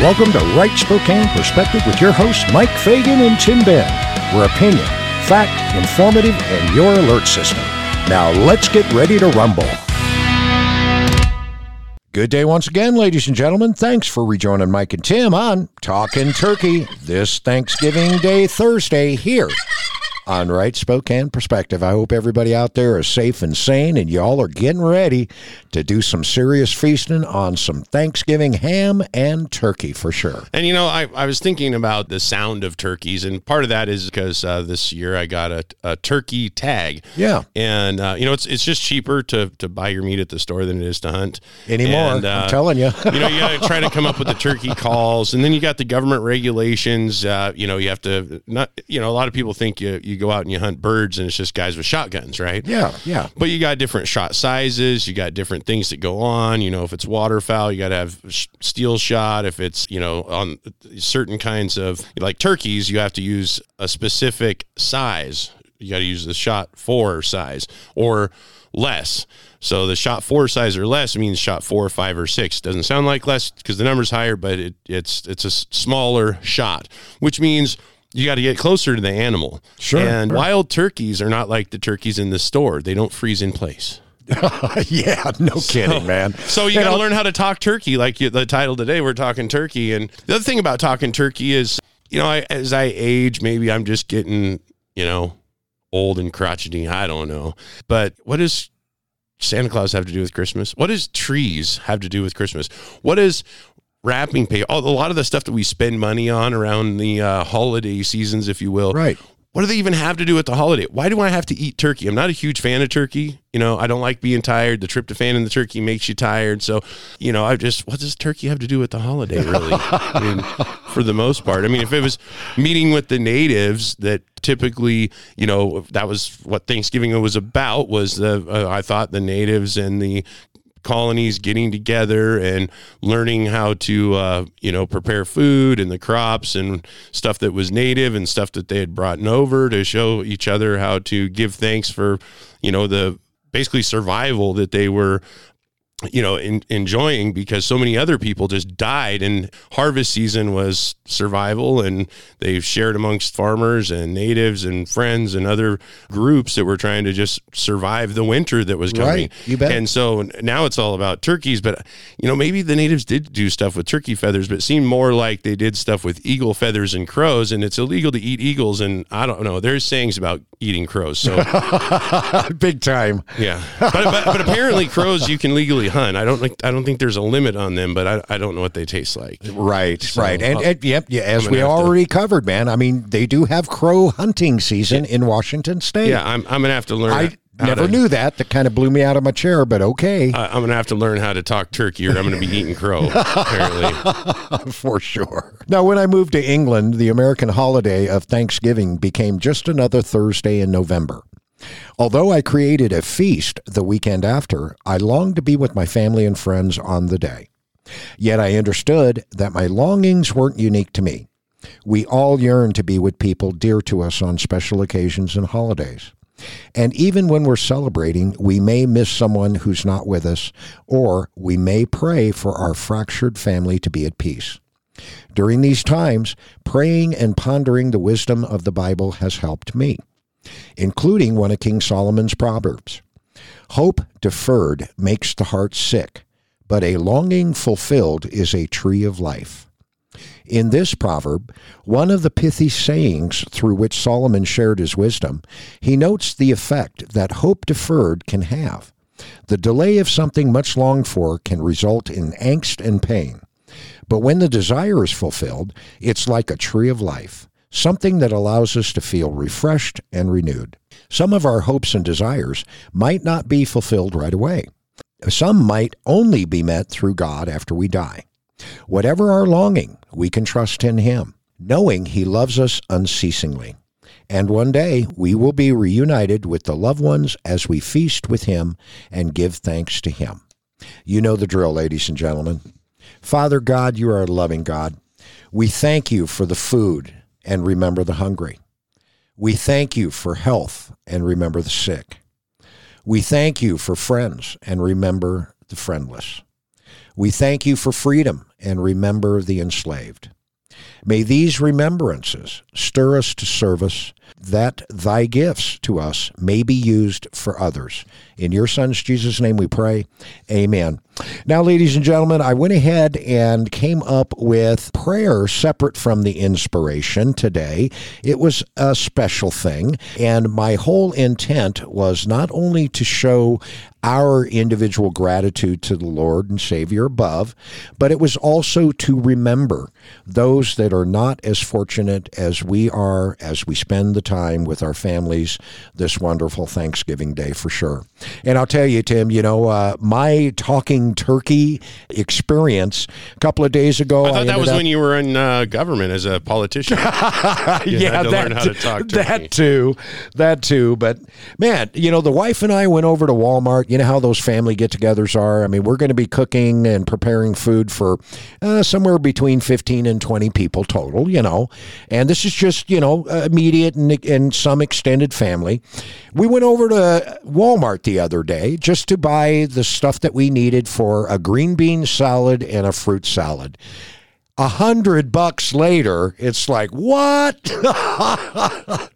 Welcome to Right Spokane Perspective with your hosts, Mike Fagan and Tim Ben. Where opinion, fact, informative, and your alert system. Now let's get ready to rumble. Good day once again, ladies and gentlemen. Thanks for rejoining Mike and Tim on Talking Turkey this Thanksgiving Day Thursday here on Right Spokane Perspective. I hope everybody out there is safe and sane and y'all are getting ready to do some serious feasting on some Thanksgiving ham and turkey for sure. And you know, I, I was thinking about the sound of turkeys, and part of that is because uh, this year I got a, a turkey tag. Yeah. And uh, you know, it's it's just cheaper to to buy your meat at the store than it is to hunt Anymore, And, uh, I'm telling you. you know, you got to try to come up with the turkey calls, and then you got the government regulations. Uh, you know, you have to not. You know, a lot of people think you you go out and you hunt birds, and it's just guys with shotguns, right? yeah, yeah. But you got different shot sizes. You got different things that go on. You know, if it's waterfowl, you got to have sh- steel shot. If it's you know on certain kinds of like turkeys, you have to use a specific size. You got to use the shot four size or less. So the shot four size or less means shot four, five, or six. Doesn't sound like less because the number's higher, but it, it's it's a smaller shot, which means you got to get closer to the animal. Sure, And sure. wild turkeys are not like the turkeys in the store. They don't freeze in place. yeah, no kidding, man. So you got to learn how to talk turkey, like you, the title today. We're talking turkey, and the other thing about talking turkey is, you know, I, as I age, maybe I'm just getting, you know, old and crotchety. I don't know, but what does Santa Claus have to do with Christmas? What does trees have to do with Christmas? What does wrapping paper? A lot of the stuff that we spend money on around the uh, holiday seasons, if you will, Right. what do they even have to do with the holiday? Why do I have to eat turkey? I'm not a huge fan of turkey. You know, I don't like being tired. The tryptophan in the turkey makes you tired. So, you know, I just, what does turkey have to do with the holiday, really? I mean, for the most part. I mean, if it was meeting with the natives that typically, you know, that was what Thanksgiving was about, was the, uh, I thought the natives and the colonies getting together and learning how to uh, you know prepare food and the crops and stuff that was native and stuff that they had brought over to show each other how to give thanks for you know the basically survival that they were you know in, enjoying because so many other people just died and harvest season was survival and they shared amongst farmers and natives and friends and other groups that were trying to just survive the winter that was coming Right, you bet. and so now it's all about turkeys but you know maybe the natives did do stuff with turkey feathers but it seemed more like they did stuff with eagle feathers and crows and it's illegal to eat eagles and i don't know there's sayings about eating crows so Big time. yeah, but, but but apparently crows you can legally hunt. I don't think I don't think there's a limit on them, but I, I don't know what they taste like. Right, right. And, and yep, yeah, as we already covered, man. I mean, they do have crow hunting season in Washington State. Yeah, I'm I'm gonna have to learn. I never to- knew that. That kind of blew me out of my chair, but okay, I- I'm gonna have to learn how to talk turkey, or I'm gonna be eating crow. Apparently, for sure. Now, when I moved to England, the American holiday of Thanksgiving became just another Thursday in November. Although I created a feast the weekend after, I longed to be with my family and friends on the day. Yet I understood that my longings weren't unique to me. We all yearn to be with people dear to us on special occasions and holidays. And even when we're celebrating, we may miss someone who's not with us, or we may pray for our fractured family to be at peace. During these times, praying and pondering the wisdom of the Bible has helped me, including one of King Solomon's Proverbs. Hope deferred makes the heart sick, but a longing fulfilled is a tree of life. In this proverb, one of the pithy sayings through which Solomon shared his wisdom, he notes the effect that hope deferred can have. The delay of something much longed for can result in angst and pain. But when the desire is fulfilled, it's like a tree of life, something that allows us to feel refreshed and renewed. Some of our hopes and desires might not be fulfilled right away. Some might only be met through God after we die. Whatever our longing, we can trust in Him, knowing He loves us unceasingly. And one day we will be reunited with the loved ones as we feast with Him and give thanks to Him. You know the drill, ladies and gentlemen. Father God, you are a loving God. We thank you for the food and remember the hungry. We thank you for health and remember the sick. We thank you for friends and remember the friendless. We thank you for freedom and remember the enslaved. May these remembrances stir us to service, that thy gifts to us may be used for others. In your Son's Jesus' name we pray. Amen. Now, ladies and gentlemen, I went ahead and came up with prayer separate from the inspiration today. It was a special thing, and my whole intent was not only to show our individual gratitude to the Lord and Savior above, but it was also to remember those that are not as fortunate as we are as we spend the time with our families this wonderful Thanksgiving Day for sure. And I'll tell you, Tim, you know, uh, my talking turkey experience a couple of days ago. I thought I that was up, when you were in uh, government as a politician. yeah, that, that too. That too. But man, you know, the wife and I went over to Walmart. You know how those family get togethers are? I mean, we're going to be cooking and preparing food for uh, somewhere between 15 and 20 people total, you know. And this is just, you know, immediate and, and some extended family. We went over to Walmart the other day just to buy the stuff that we needed for a green bean salad and a fruit salad a hundred bucks later, it's like, what?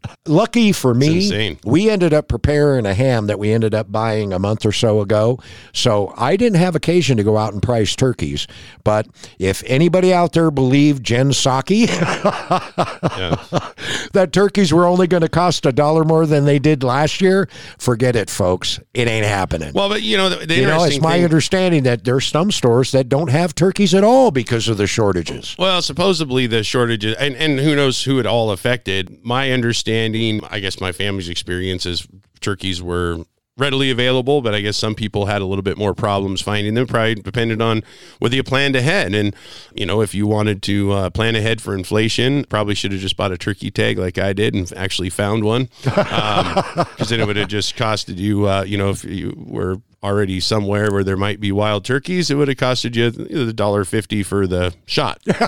Lucky for me, we ended up preparing a ham that we ended up buying a month or so ago. So I didn't have occasion to go out and price turkeys. But if anybody out there believed Jen Psaki, that turkeys were only going to cost a dollar more than they did last year, forget it, folks. It ain't happening. Well, but you know, the, the you know, it's my thing- understanding that there's some stores that don't have turkeys at all because of the shortage shortages. Well, supposedly the shortages, and, and who knows who it all affected. My understanding, I guess my family's experience is turkeys were readily available, but I guess some people had a little bit more problems finding them. Probably depended on whether you planned ahead. And you know, if you wanted to uh, plan ahead for inflation, probably should have just bought a turkey tag like I did and actually found one, because um, then it would have just costed you. Uh, you know, if you were already somewhere where there might be wild turkeys, it would have costed you the dollar fifty for the shot. if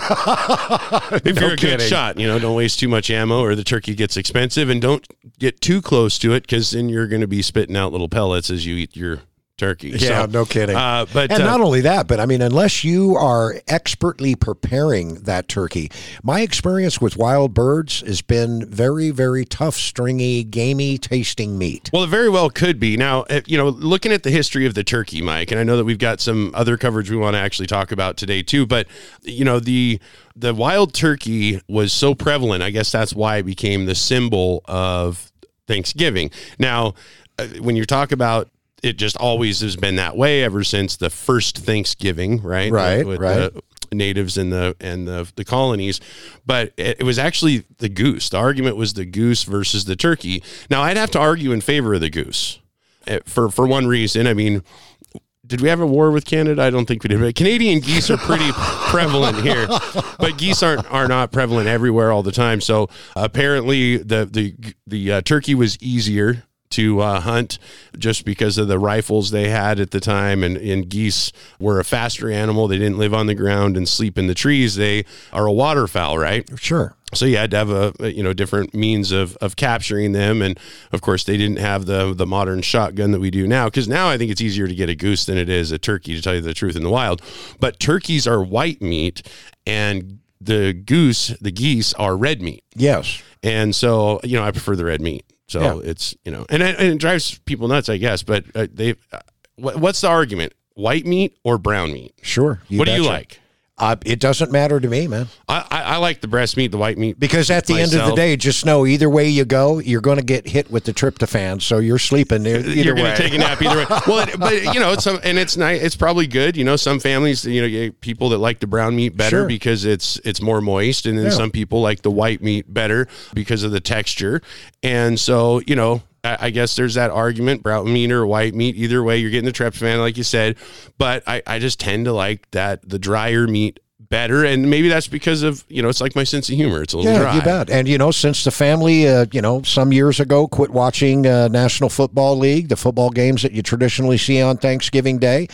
no you're a kidding. good shot, you know, don't waste too much ammo, or the turkey gets expensive, and don't get too close to it because then you're going to be spitting out little pellets as you eat your turkey. Yeah, so, no kidding. Uh, but and uh, not only that, but I mean, unless you are expertly preparing that turkey, my experience with wild birds has been very, very tough, stringy, gamey tasting meat. Well, it very well could be. Now, you know, looking at the history of the turkey, Mike, and I know that we've got some other coverage we want to actually talk about today too. But you know, the the wild turkey was so prevalent. I guess that's why it became the symbol of Thanksgiving. Now, uh, when you talk about it just always has been that way ever since the first Thanksgiving, right? Right, with right. The natives and the and the the colonies, but it, it was actually the goose. The argument was the goose versus the turkey. Now, I'd have to argue in favor of the goose eh, for for one reason. I mean, did we have a war with Canada? I don't think we did. But Canadian geese are pretty prevalent here, but geese aren't are not prevalent everywhere all the time. So apparently, the the the uh, turkey was easier to uh, hunt just because of the rifles they had at the time. And, and geese were a faster animal. They didn't live on the ground and sleep in the trees. They are a waterfowl, right? Sure. So you had to have a, you know different means of, of capturing them, and of course they didn't have the the modern shotgun that we do now. Because now I think it's easier to get a goose than it is a turkey, to tell you the truth, in the wild. But turkeys are white meat, and the goose, the geese, are red meat. Yes. And so you know I prefer the red meat. So yeah. it's you know, and, and it drives people nuts, I guess. But uh, they, uh, what's the argument? White meat or brown meat? Sure. what do you like? Uh, it doesn't matter to me, man. I, I, I, like the breast meat, the white meat. Because at the myself. end of the day, just know either way you go, you're going to get hit with the tryptophan. So you're sleeping either you're going to take a nap either way. Well, but you know, it's some, and it's nice. It's probably good. You know, some families, you know, people that like the brown meat better sure. because it's it's more moist, and then yeah. some people like the white meat better because of the texture. And so, you know, I guess there's that argument, brown meat or white meat. Either way, you're getting the tryptophan, like you said. But I, I just tend to like that the drier meat better and maybe that's because of you know it's like my sense of humor it's a little yeah dry. you bet and you know since the family uh, you know some years ago quit watching uh, national football league the football games that you traditionally see on thanksgiving day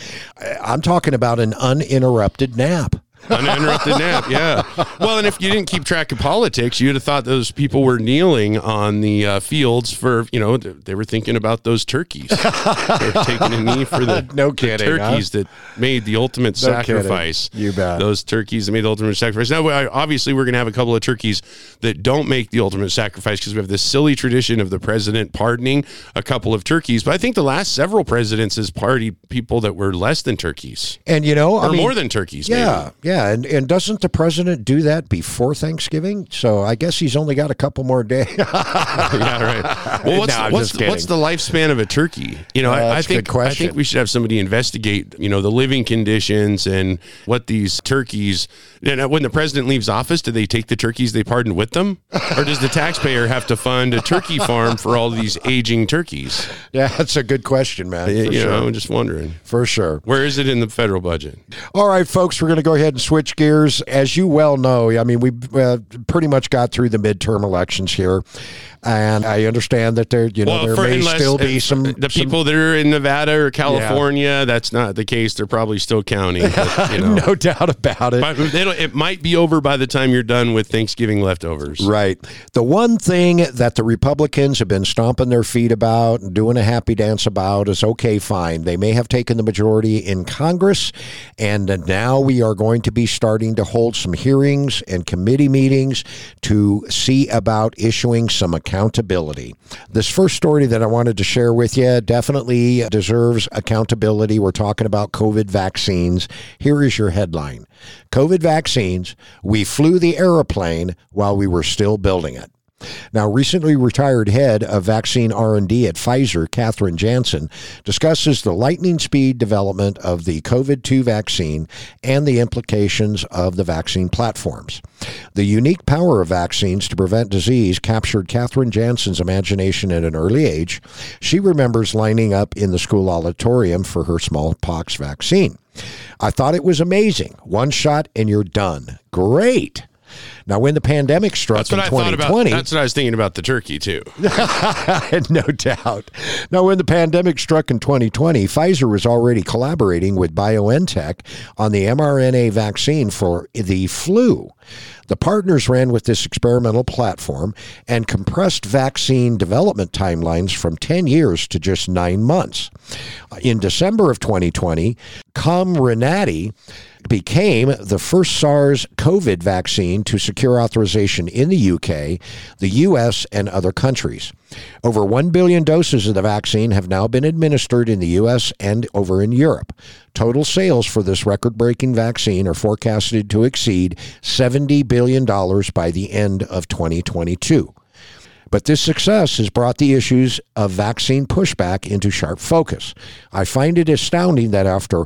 i'm talking about an uninterrupted nap Uninterrupted nap, yeah. Well, and if you didn't keep track of politics, you'd have thought those people were kneeling on the uh, fields for, you know, they were thinking about those turkeys. They're taking a knee for the, No the kidding, turkeys that made the ultimate No kidding. sacrifice. You bet. Those turkeys that made the ultimate sacrifice. Now, obviously, we're going to have a couple of turkeys that don't make the ultimate sacrifice because we have this silly tradition of the president pardoning a couple of turkeys. But I think the last several presidents has pardoned people that were less than turkeys And you know, I or mean, more than turkeys. Yeah, yeah, and and doesn't the president do that before Thanksgiving? So I guess he's only got a couple more days. maybe. yeah, right. Well, what's No, I'm what's what's the lifespan of a turkey? You know, Uh, I, I think. I think we should have somebody investigate. You know, the living conditions and what these turkeys. And when the president leaves office, do they take the turkeys they pardoned with them, or does the taxpayer have to fund a turkey farm for all these aging turkeys? yeah, that's a good question, man. you For know. I'm just wondering. For sure. Where is it in the federal budget? All right, folks, we're going to go ahead and switch gears. As you well know, I mean, we uh, pretty much got through the midterm elections here, and I understand that there, you know, there for- may still be some the some- people that are in Nevada or California. That's not the case. They're probably still counting. But, you know. no doubt about it. But it might be over by the time you're done with Thanksgiving leftovers. Right. The one thing that the Republicans have been stomping their feet about and doing a happy dance about is okay, fine. They may have taken the majority in Congress, and now we are going to be starting to hold some hearings and committee meetings to see about issuing some accountability. This first story that I wanted to share with you definitely deserves accountability. We're talking about COVID vaccines. Here is your headline COVID vaccines. We flew the airplane while we were still building it. Now, recently retired head of vaccine R&D at Pfizer, Catherine Jansen, discusses the lightning speed development of the COVID-2 vaccine and the implications of the vaccine platforms. The unique power of vaccines to prevent disease captured Catherine Jansen's imagination at an early age. She remembers lining up in the school auditorium for her smallpox vaccine. I thought it was amazing. One shot and you're done. Great. Now, when the pandemic struck That's what in I thought about. 2020, That's what I was thinking about the turkey too. no doubt. Now, when the pandemic struck in 2020, Pfizer was already collaborating with BioNTech on the mRNA vaccine for the flu. The partners ran with this experimental platform and compressed vaccine development timelines from 10 years to just nine months. In December of 2020, Comirnaty became the first SARS COVID vaccine to secure authorization in the UK, the US, and other countries. Over 1 billion doses of the vaccine have now been administered in the US and over in Europe. Total sales for this record breaking vaccine are forecasted to exceed $70 billion by the end of 2022. But this success has brought the issues of vaccine pushback into sharp focus. I find it astounding that after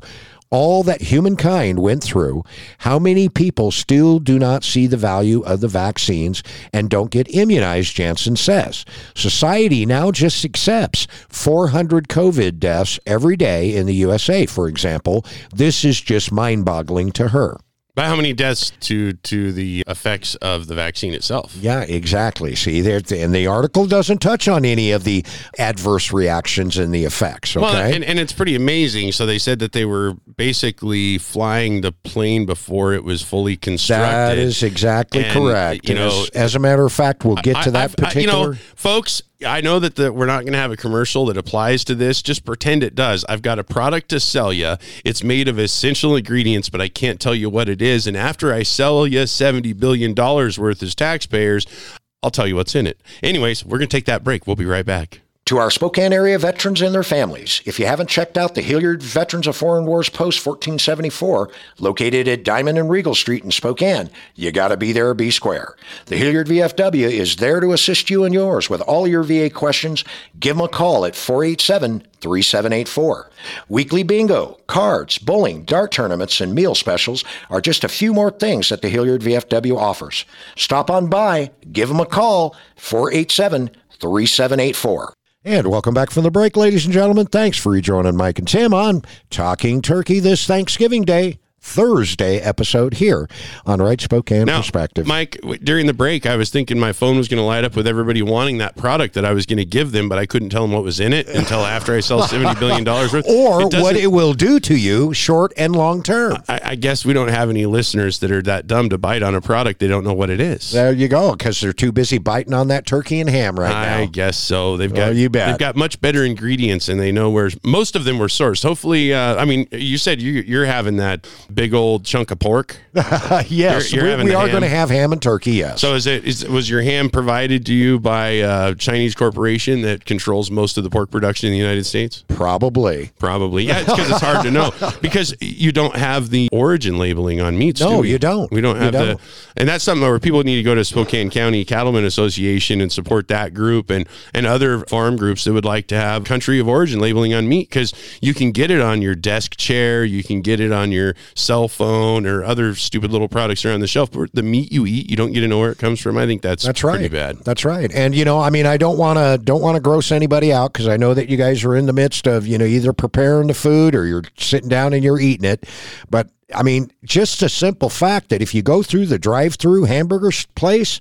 all that humankind went through, how many people still do not see the value of the vaccines and don't get immunized, Jansen says. Society now just accepts 400 COVID deaths every day in the USA, for example. This is just mind boggling to her. By how many deaths to to the effects of the vaccine itself? Yeah, exactly. See, there, and the article doesn't touch on any of the adverse reactions and the effects. Okay. Well, and, and it's pretty amazing. So they said that they were basically flying the plane before it was fully constructed. that is exactly And, correct. you know, as, as a matter of fact, we'll get to I- that I've- I- particular. you know, folks, I know that the, we're not going to have a commercial that applies to this. Just pretend it does. I've got a product to sell you. It's made of essential ingredients, but I can't tell you what it is. And after I sell you $70 billion worth as taxpayers, I'll tell you what's in it. Anyways, we're going to take that break. We'll be right back. To our Spokane area veterans and their families, if you haven't checked out the Hillyard Veterans of Foreign Wars Post 1474, located at Diamond and Regal Street in Spokane, you got to be there be square. The Hillyard VFW is there to assist you and yours with all your VA questions. Give them a call at 487 3784. Weekly bingo, cards, bowling, dart tournaments, and meal specials are just a few more things that the Hillyard VFW offers. Stop on by, give them a call, 487 3784. And welcome back from the break, ladies and gentlemen. Thanks for rejoining Mike and Tim on Talking Turkey this Thanksgiving Day. Thursday episode here on Right Spokane Now, Perspective. Mike, w- during the break, I was thinking my phone was going to light up with everybody wanting that product that I was going to give them, but I couldn't tell them what was in it until after I sell $70 billion worth. or doesn't- what it will do to you short and long term. I, I guess we don't have any listeners that are that dumb to bite on a product they don't know what it is. There you go, because they're too busy biting on that turkey and ham right I now. I guess so. They've got Oh, you bet. they've got much better ingredients, and they know where most of them were sourced. Hopefully, uh, I mean, you said you, you're having that big old chunk of pork. yes, You're- you're we, we are going to have ham and turkey. Yes. So is it is was your ham provided to you by a Chinese corporation that controls most of the pork production in the United States? Probably. Probably. Yeah, because it's hard to know because you don't have the origin labeling on meats. No, do you don't. We don't have don't. the, and that's something where people need to go to Spokane County Cattlemen Association and support that group and and other farm groups that would like to have country of origin labeling on meat because you can get it on your desk chair, you can get it on your cell phone or other stupid little products around the shelf. But the meat you eat, you don't get to know where it comes from. I think that's That's right. pretty bad. That's right. And you know, I mean, I don't want to don't want to gross anybody out because I know that you guys are in the midst of you know either preparing the food or you're sitting down and you're eating it. But I mean, just a simple fact that if you go through the drive-through hamburger place,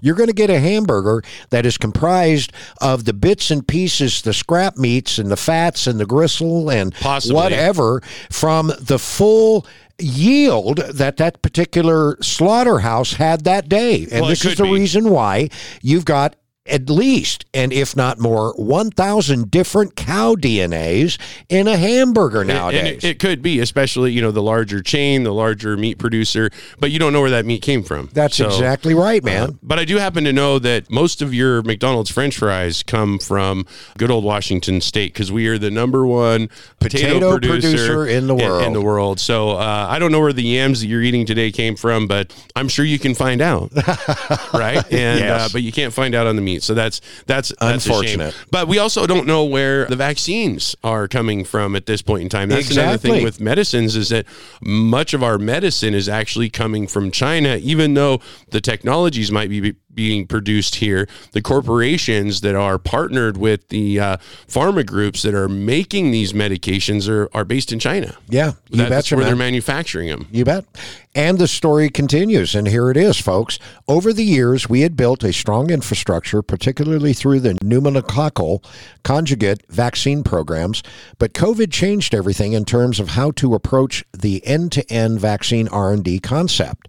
you're going to get a hamburger that is comprised of the bits and pieces, the scrap meats and the fats and the gristle and Possibly. whatever from the full yield that that particular slaughterhouse had that day. And Well, this is the be. reason why you've got at least, and if not more, 1,000 different cow DNAs in a hamburger nowadays. And it, it could be, especially you know the larger chain, the larger meat producer, but you don't know where that meat came from. That's So, exactly right, man. uh, but I do happen to know that most of your McDonald's French fries come from good old Washington State because we are the number one potato, Potato producer, producer in the world. In, the world. So uh, I don't know where the yams that you're eating today came from, but I'm sure you can find out, right? And Yes. uh, but you can't find out on the meat. So that's that's that's. Unfortunate. But we also don't know where the vaccines are coming from at this point in time. That's another thing with medicines is that much of our medicine is actually coming from China, even though the technologies might be being produced here. The corporations that are partnered with the uh, pharma groups that are making these medications are, are based in China. yeah, you That's betcha, where they're manufacturing them. You bet. And the story continues, and here it is, folks. Over the years, we had built a strong infrastructure, particularly through the pneumococcal conjugate vaccine programs, but COVID changed everything in terms of how to approach the end-to-end vaccine R&D concept.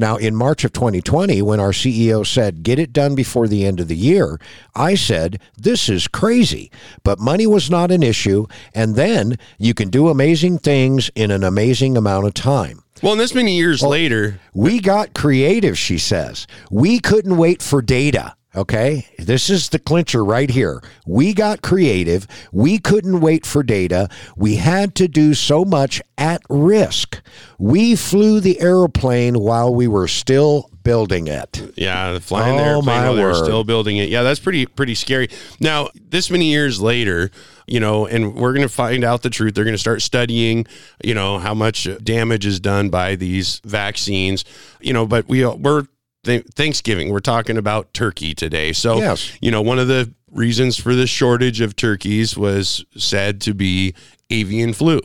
Now, in March of 2020, when our CEO said, get it done before the end of the year, I said, this is crazy. But money was not an issue. And then you can do amazing things in an amazing amount of time. Well, and this many years later, We got creative, she says. We couldn't wait for data. Okay. This is the clincher right here. We got creative. We couldn't wait for data. We had to do so much at risk. We flew the airplane while we were still building it. Yeah, flying the Oh, airplane my while they were still building it. Yeah, that's pretty pretty scary. Now, this many years later, you know, and we're going to find out the truth. They're going to start studying, you know, how much damage is done by these vaccines. You know, but we we're th- Thanksgiving. We're talking about turkey today. So, Yes. you know, one of the reasons for the shortage of turkeys was said to be avian flu.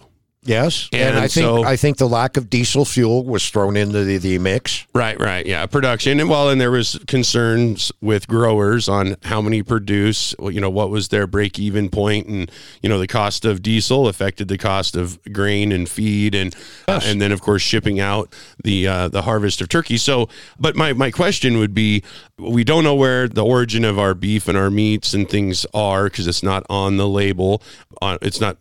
Yes. And, And I think so- I think the lack of diesel fuel was thrown into the, the mix. Right, right, yeah, production, and well, and there was concerns with growers on how many produce. You know, what was their break-even point, and you know, the cost of diesel affected the cost of grain and feed, and uh, and then of course shipping out the uh, the harvest of turkey. So, but my my question would be, we don't know where the origin of our beef and our meats and things are because it's not on the label. On it's not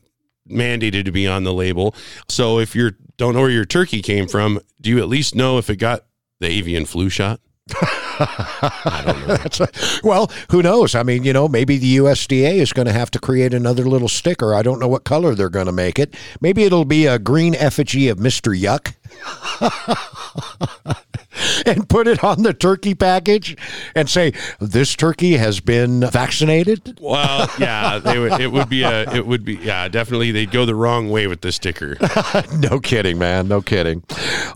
mandated to be on the label. So if you don't know where your turkey came from, do you at least know if it got the avian flu shot? That's well, who knows? I mean, you know, maybe the USDA is going to have to create another little sticker. I don't know what color they're going to make it. Maybe it'll be a green effigy of Mr. Yuck. and put it on the turkey package and say this turkey has been vaccinated? Well, yeah, they would. It would be a. It would be. Yeah, definitely. They'd go the wrong way with the sticker. no kidding, man. No kidding.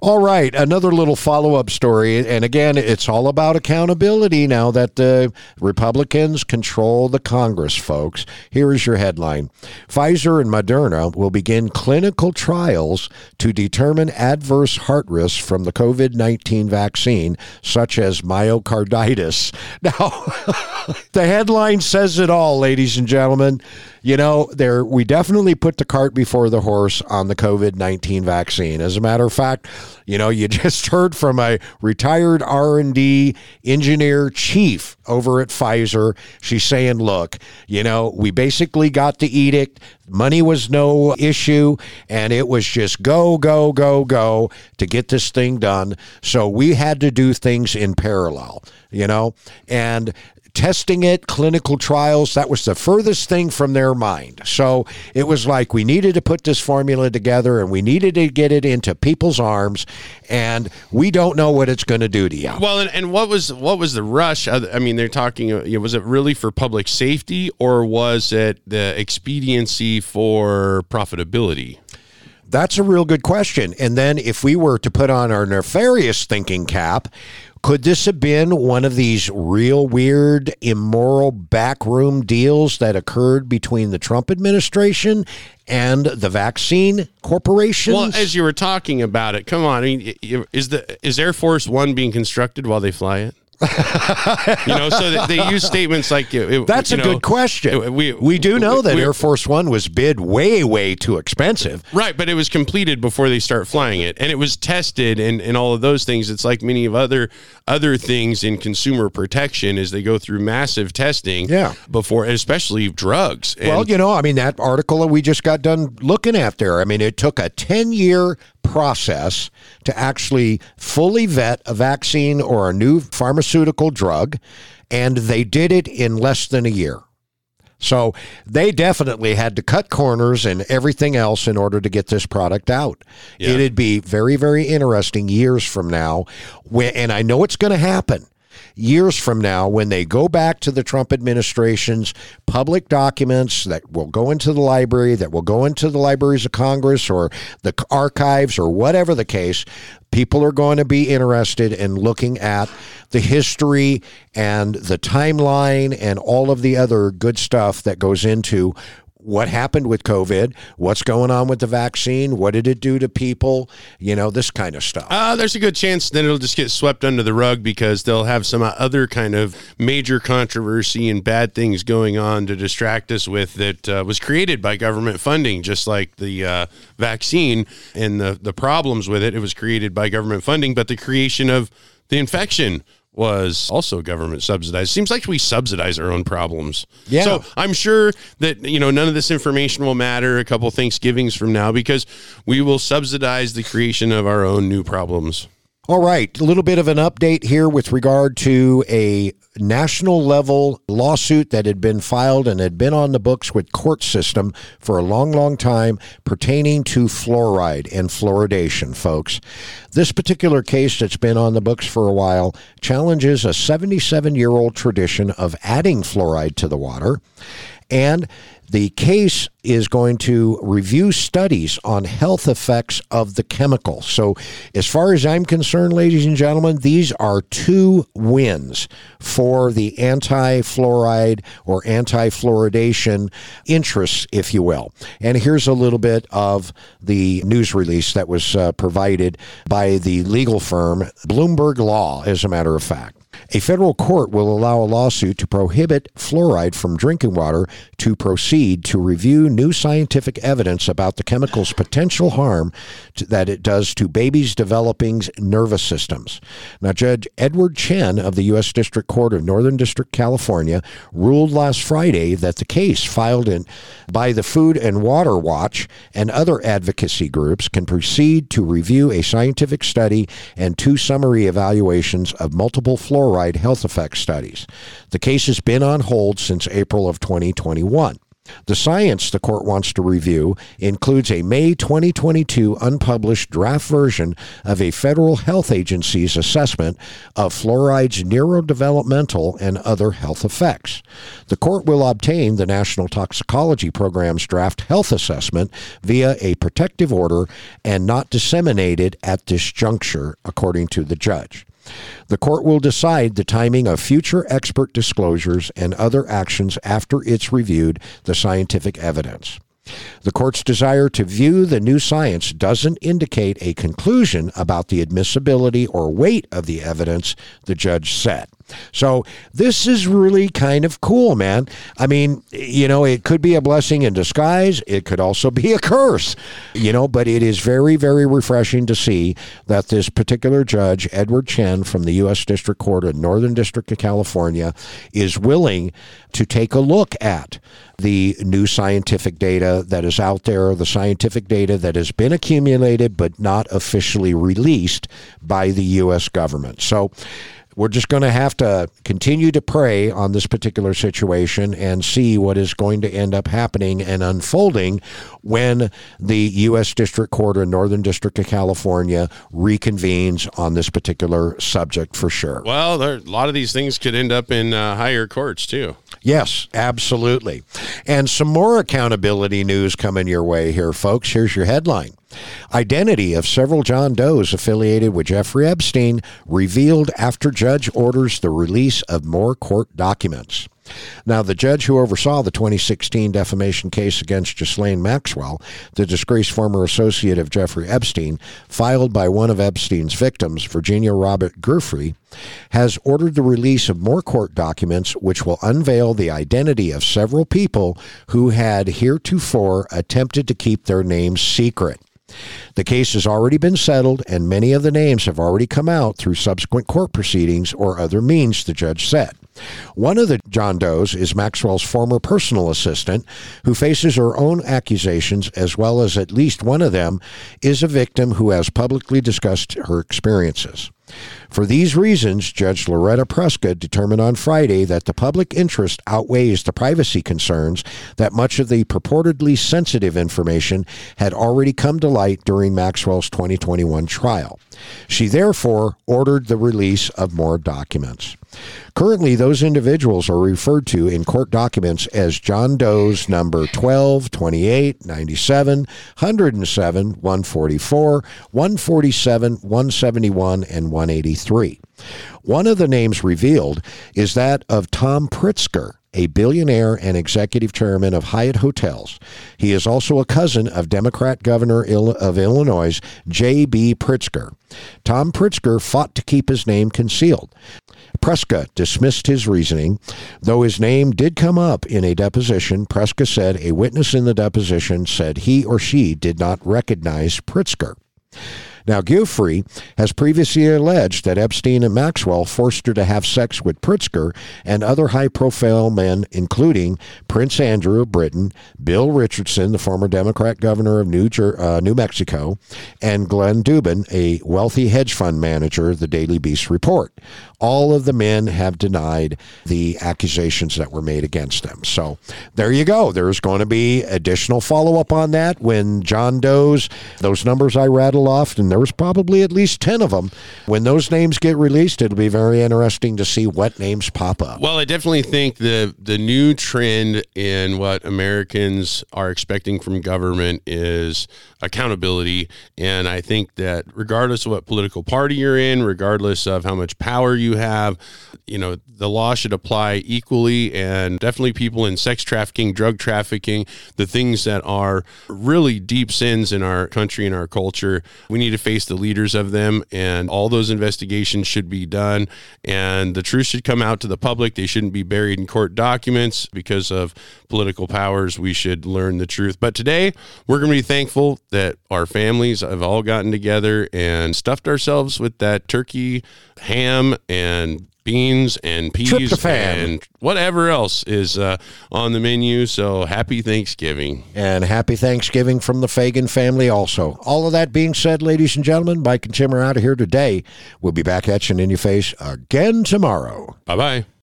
All right, another little follow-up story, and again, it's all about accountability now that the Republicans control the Congress, folks. Here is your headline: Pfizer and Moderna will begin clinical trials to determine adverse heart risks from the COVID 19 vaccine, such as myocarditis. Now, the headline says it all, ladies and gentlemen. You know, there we definitely put the cart before the horse on the COVID-19 vaccine. As a matter of fact, you know, you just heard from a retired R&D engineer chief over at Pfizer. She's saying, "Look, you know, we basically got the edict. Money was no issue, and it was just go, go, go, go to get this thing done. So we had to do things in parallel, you know, and testing it, clinical trials, that was the furthest thing from their mind. So it was like we needed to put this formula together and we needed to get it into people's arms, and we don't know what it's going to do to you. Well, and, and what was what was the rush? I mean, they're talking. uh, Was it really for public safety, or was it the expediency for profitability? That's a real good question. And then if we were to put on our nefarious thinking cap, could this have been one of these real weird, immoral backroom deals that occurred between the Trump administration and the vaccine corporations? Well, as you were talking about it, come on. I mean, is the is Air Force One being constructed while they fly it? You know, so that they use statements like it- it- That's a know, good question. it- we we do know that we- Air Force One was bid way, way too expensive. Right, but it was completed before they start flying it, and it was tested and, and all of those things. It's like many of other other things in consumer protection is they go through massive testing. Yeah. before, especially drugs. And Well, you know, I mean, that article that we just got done looking at there, I mean, it took a 10 year process to actually fully vet a vaccine or a new pharmaceutical drug, and they did it in less than a year. So they definitely had to cut corners and everything else in order to get this product out. Yeah. It'd be very, very interesting years from now, when, and I know it's going to happen. Years from now, when they go back to the Trump administration's public documents that will go into the library, that will go into the libraries of Congress or the archives or whatever the case, people are going to be interested in looking at the history and the timeline and all of the other good stuff that goes into what happened with COVID, what's going on with the vaccine, what did it do to people, you know, this kind of stuff. Uh, there's a good chance then it'll just get swept under the rug because they'll have some other kind of major controversy and bad things going on to distract us with that uh, was created by government funding, just like the uh, vaccine and the, the problems with it. It was created by government funding, but the creation of the infection was also government subsidized. Seems like we subsidize our own problems. Yeah. So I'm sure that you know none of this information will matter a couple Thanksgivings from now because we will subsidize the creation of our own new problems. All right, a little bit of an update here with regard to a national level lawsuit that had been filed and had been on the books with court system for a long, long time pertaining to fluoride and fluoridation, folks. This particular case that's been on the books for a while challenges a 77 year old tradition of adding fluoride to the water. And the case is going to review studies on health effects of the chemical. So, as far as I'm concerned, ladies and gentlemen, these are two wins for the anti fluoride or anti fluoridation interests, if you will. And here's a little bit of the news release that was uh, provided by the legal firm Bloomberg Law, as a matter of fact. A federal court will allow a lawsuit to prohibit fluoride from drinking water to proceed to review new scientific evidence about the chemical's potential harm to, that it does to babies developing nervous systems. Now, Judge Edward Chen of the U.S. District Court of Northern District, California, ruled last Friday that the case filed in by the Food and Water Watch and other advocacy groups can proceed to review a scientific study and two summary evaluations of multiple fluoride health effects studies. The case has been on hold since April of 2021. The science the court wants to review includes a May 2022 unpublished draft version of a federal health agency's assessment of fluoride's neurodevelopmental and other health effects. The court will obtain the National Toxicology Program's draft health assessment via a protective order and not disseminate it at this juncture, according to the judge. The court will decide the timing of future expert disclosures and other actions after it's reviewed the scientific evidence. The court's desire to view the new science doesn't indicate a conclusion about the admissibility or weight of the evidence, the judge said. So this is really kind of cool, man. I mean, you know, it could be a blessing in disguise. It could also be a curse, you know, but it is very, very refreshing to see that this particular judge, Edward Chen from the U.S. District Court of Northern District of California, is willing to take a look at the new scientific data that is out there, the scientific data that has been accumulated but not officially released by the U.S. government. So, we're just going to have to continue to pray on this particular situation and see what is going to end up happening and unfolding when the U.S. District Court of Northern District of California reconvenes on this particular subject for sure. Well, there, a lot of these things could end up in uh, higher courts too. Yes, absolutely. And some more accountability news coming your way here, folks. Here's your headline. Identity of several John Does affiliated with Jeffrey Epstein revealed after judge orders the release of more court documents. Now, the judge who oversaw the 2016 defamation case against Ghislaine Maxwell, the disgraced former associate of Jeffrey Epstein, filed by one of Epstein's victims, Virginia Robert Giuffre, has ordered the release of more court documents which will unveil the identity of several people who had heretofore attempted to keep their names secret. The case has already been settled, and many of the names have already come out through subsequent court proceedings or other means, the judge said. One of the John Does is Maxwell's former personal assistant, who faces her own accusations, as well as at least one of them is a victim who has publicly discussed her experiences. For these reasons, Judge Loretta Preska determined on Friday that the public interest outweighs the privacy concerns that much of the purportedly sensitive information had already come to light during Maxwell's 2021 trial. She therefore ordered the release of more documents. Currently, those individuals are referred to in court documents as John Doe's number 12, 28, 97, 107, 144, 147, 171, and 183. One of the names revealed is that of Tom Pritzker, a billionaire and executive chairman of Hyatt Hotels. He is also a cousin of Democrat Governor of Illinois, J.B. Pritzker. Tom Pritzker fought to keep his name concealed. Preska dismissed his reasoning. Though his name did come up in a deposition, Preska said a witness in the deposition said he or she did not recognize Pritzker. Now, Giuffre has previously alleged that Epstein and Maxwell forced her to have sex with Pritzker and other high profile men, including Prince Andrew of Britain, Bill Richardson, the former Democrat governor of New, Jer- uh, New Mexico, and Glenn Dubin, a wealthy hedge fund manager, the Daily Beast report. All of the men have denied the accusations that were made against them. So there you go. There's going to be additional follow up on that when John Doe's, those numbers I rattle off, and there was probably at least 10 of them. When those names get released, it'll be very interesting to see what names pop up. Well, I definitely think the, the new trend in what Americans are expecting from government is accountability. And I think that regardless of what political party you're in, regardless of how much power you have, you know, the law should apply equally. And definitely people in sex trafficking, drug trafficking, the things that are really deep sins in our country and our culture, we need to face the leaders of them. And all those investigations should be done. And the truth should come out to the public. They shouldn't be buried in court documents because of political powers. We should learn the truth. But today, we're going to be thankful that our families have all gotten together and stuffed ourselves with that turkey, ham, and beans and peas and whatever else is uh, on the menu. So happy Thanksgiving. And happy Thanksgiving from the Fagan family also. All of that being said, ladies and gentlemen, Mike and Tim are out of here today. We'll be back at you in your face again tomorrow. Bye bye.